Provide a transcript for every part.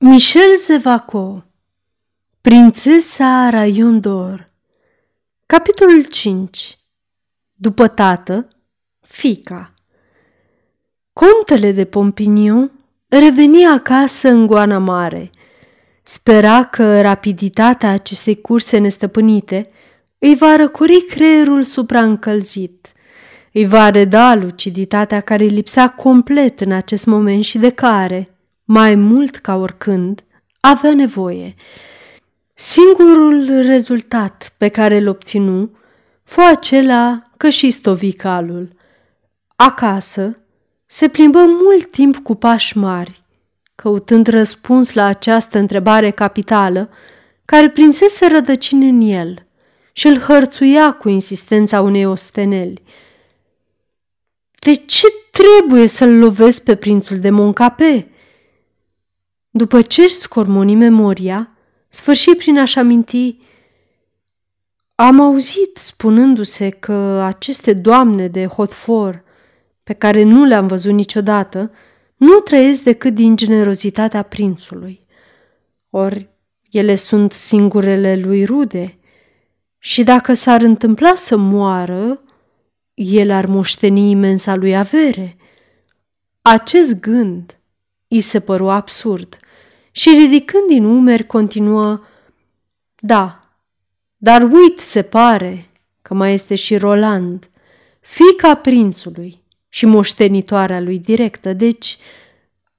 Michel Zevaco Prințesa Raion d'Or Capitolul 5 După tată, fica. Contele de Pompignon reveni acasă în goana mare. Spera că rapiditatea acestei curse nestăpânite îi va răcori creierul supraîncălzit, îi va reda luciditatea care îi lipsea complet în acest moment și de care, mai mult ca oricând, avea nevoie. Singurul rezultat pe care îl obținu fu acela că și stovicalul. Acasă se plimbă mult timp cu pași mari, căutând răspuns la această întrebare capitală care prinsese rădăcini în el și îl hărțuia cu insistența unei osteneli. De ce trebuie să-l lovesc pe prințul de Moncape?" După ce își scormoni memoria, sfârși prin a-și aminti Am auzit spunându-se că aceste doamne de Hotfor, pe care nu le-am văzut niciodată, nu trăiesc decât din generozitatea prințului. Ori ele sunt singurele lui rude și dacă s-ar întâmpla să moară, el ar moșteni imensa lui avere. Acest gând îi se păru absurd și ridicând din umeri continuă Da, dar uit se pare că mai este și Roland, fica prințului și moștenitoarea lui directă, deci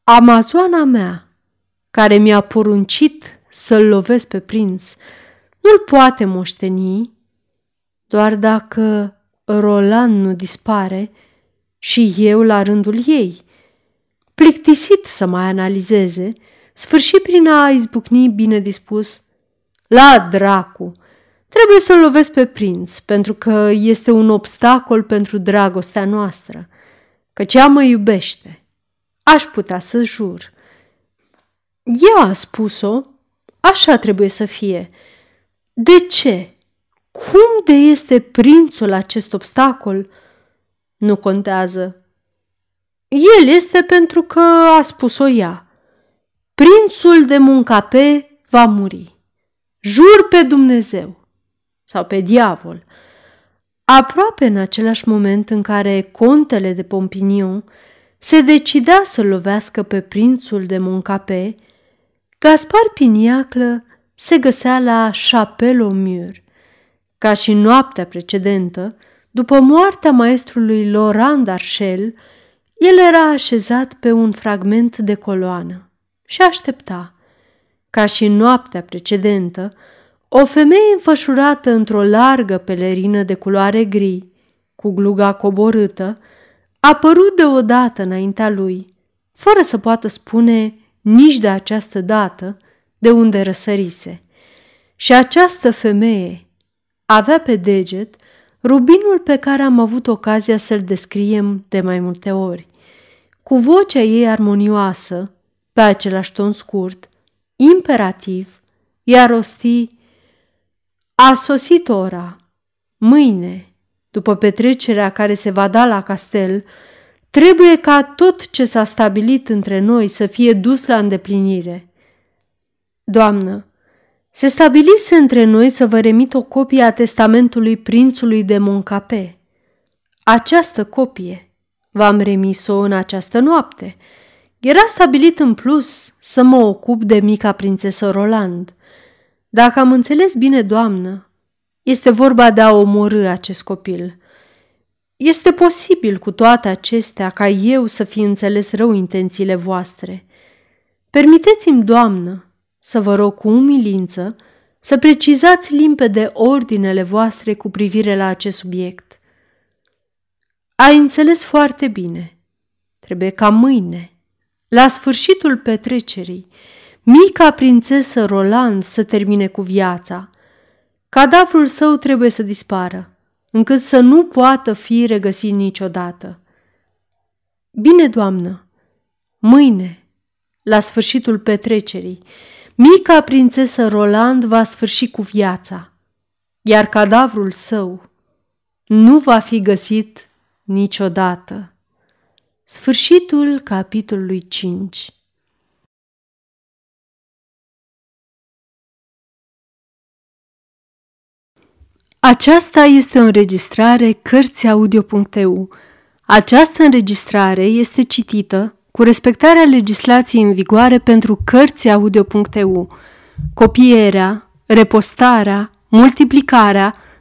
amazoana mea, care mi-a poruncit să-l lovesc pe prinț, nu-l poate moșteni doar dacă Roland nu dispare și eu la rândul ei. Plictisit să mai analizeze, sfârși prin a izbucni bine dispus. La dracu! Trebuie să-l lovesc pe prinț, pentru că este un obstacol pentru dragostea noastră, căci ea mă iubește. Aș putea să jur. Ea a spus-o, așa trebuie să fie. De ce? Cum de este prințul acest obstacol? Nu contează. El este pentru că a spus-o ea. Prințul de Muncape va muri. Jur pe Dumnezeu sau pe diavol. Aproape în același moment în care contele de Pompignon se decidea să lovească pe prințul de Moncape, Gaspar Piniaclă se găsea la Chapelle-au-Mur. Ca și noaptea precedentă, după moartea maestrului Laurent d'Archel, el era așezat pe un fragment de coloană și aștepta. Ca și în noaptea precedentă, o femeie înfășurată într-o largă pelerină de culoare gri, cu gluga coborâtă, a apărut deodată înaintea lui, fără să poată spune nici de această dată de unde răsărise. Și această femeie avea pe deget rubinul pe care am avut ocazia să-l descriem de mai multe ori. Cu vocea ei armonioasă, pe același ton scurt, imperativ, ea rosti A sosit ora. Mâine, după petrecerea care se va da la castel, trebuie ca tot ce s-a stabilit între noi să fie dus la îndeplinire. Doamnă, se stabilise între noi să vă remit o copie a testamentului prințului de Moncape. Această copie v-am remis-o în această noapte – era stabilit în plus să mă ocup de mica prințesă Roland. Dacă am înțeles bine, doamnă, este vorba de a omorâ acest copil. Este posibil cu toate acestea ca eu să fi înțeles rău intențiile voastre. Permiteți-mi, doamnă, să vă rog cu umilință să precizați limpede ordinele voastre cu privire la acest subiect. Ai înțeles foarte bine. Trebuie ca mâine, la sfârșitul petrecerii, mica prințesă Roland să termine cu viața. Cadavrul său trebuie să dispară, încât să nu poată fi regăsit niciodată. Bine, doamnă, mâine, la sfârșitul petrecerii, mica prințesă Roland va sfârși cu viața, iar cadavrul său nu va fi găsit niciodată. Sfârșitul capitolului 5Aceasta este o înregistrare Cărțiaudio.eu. Această înregistrare este citită cu respectarea legislației în vigoare pentru Cărțiaudio.eu. Copierea, repostarea, multiplicarea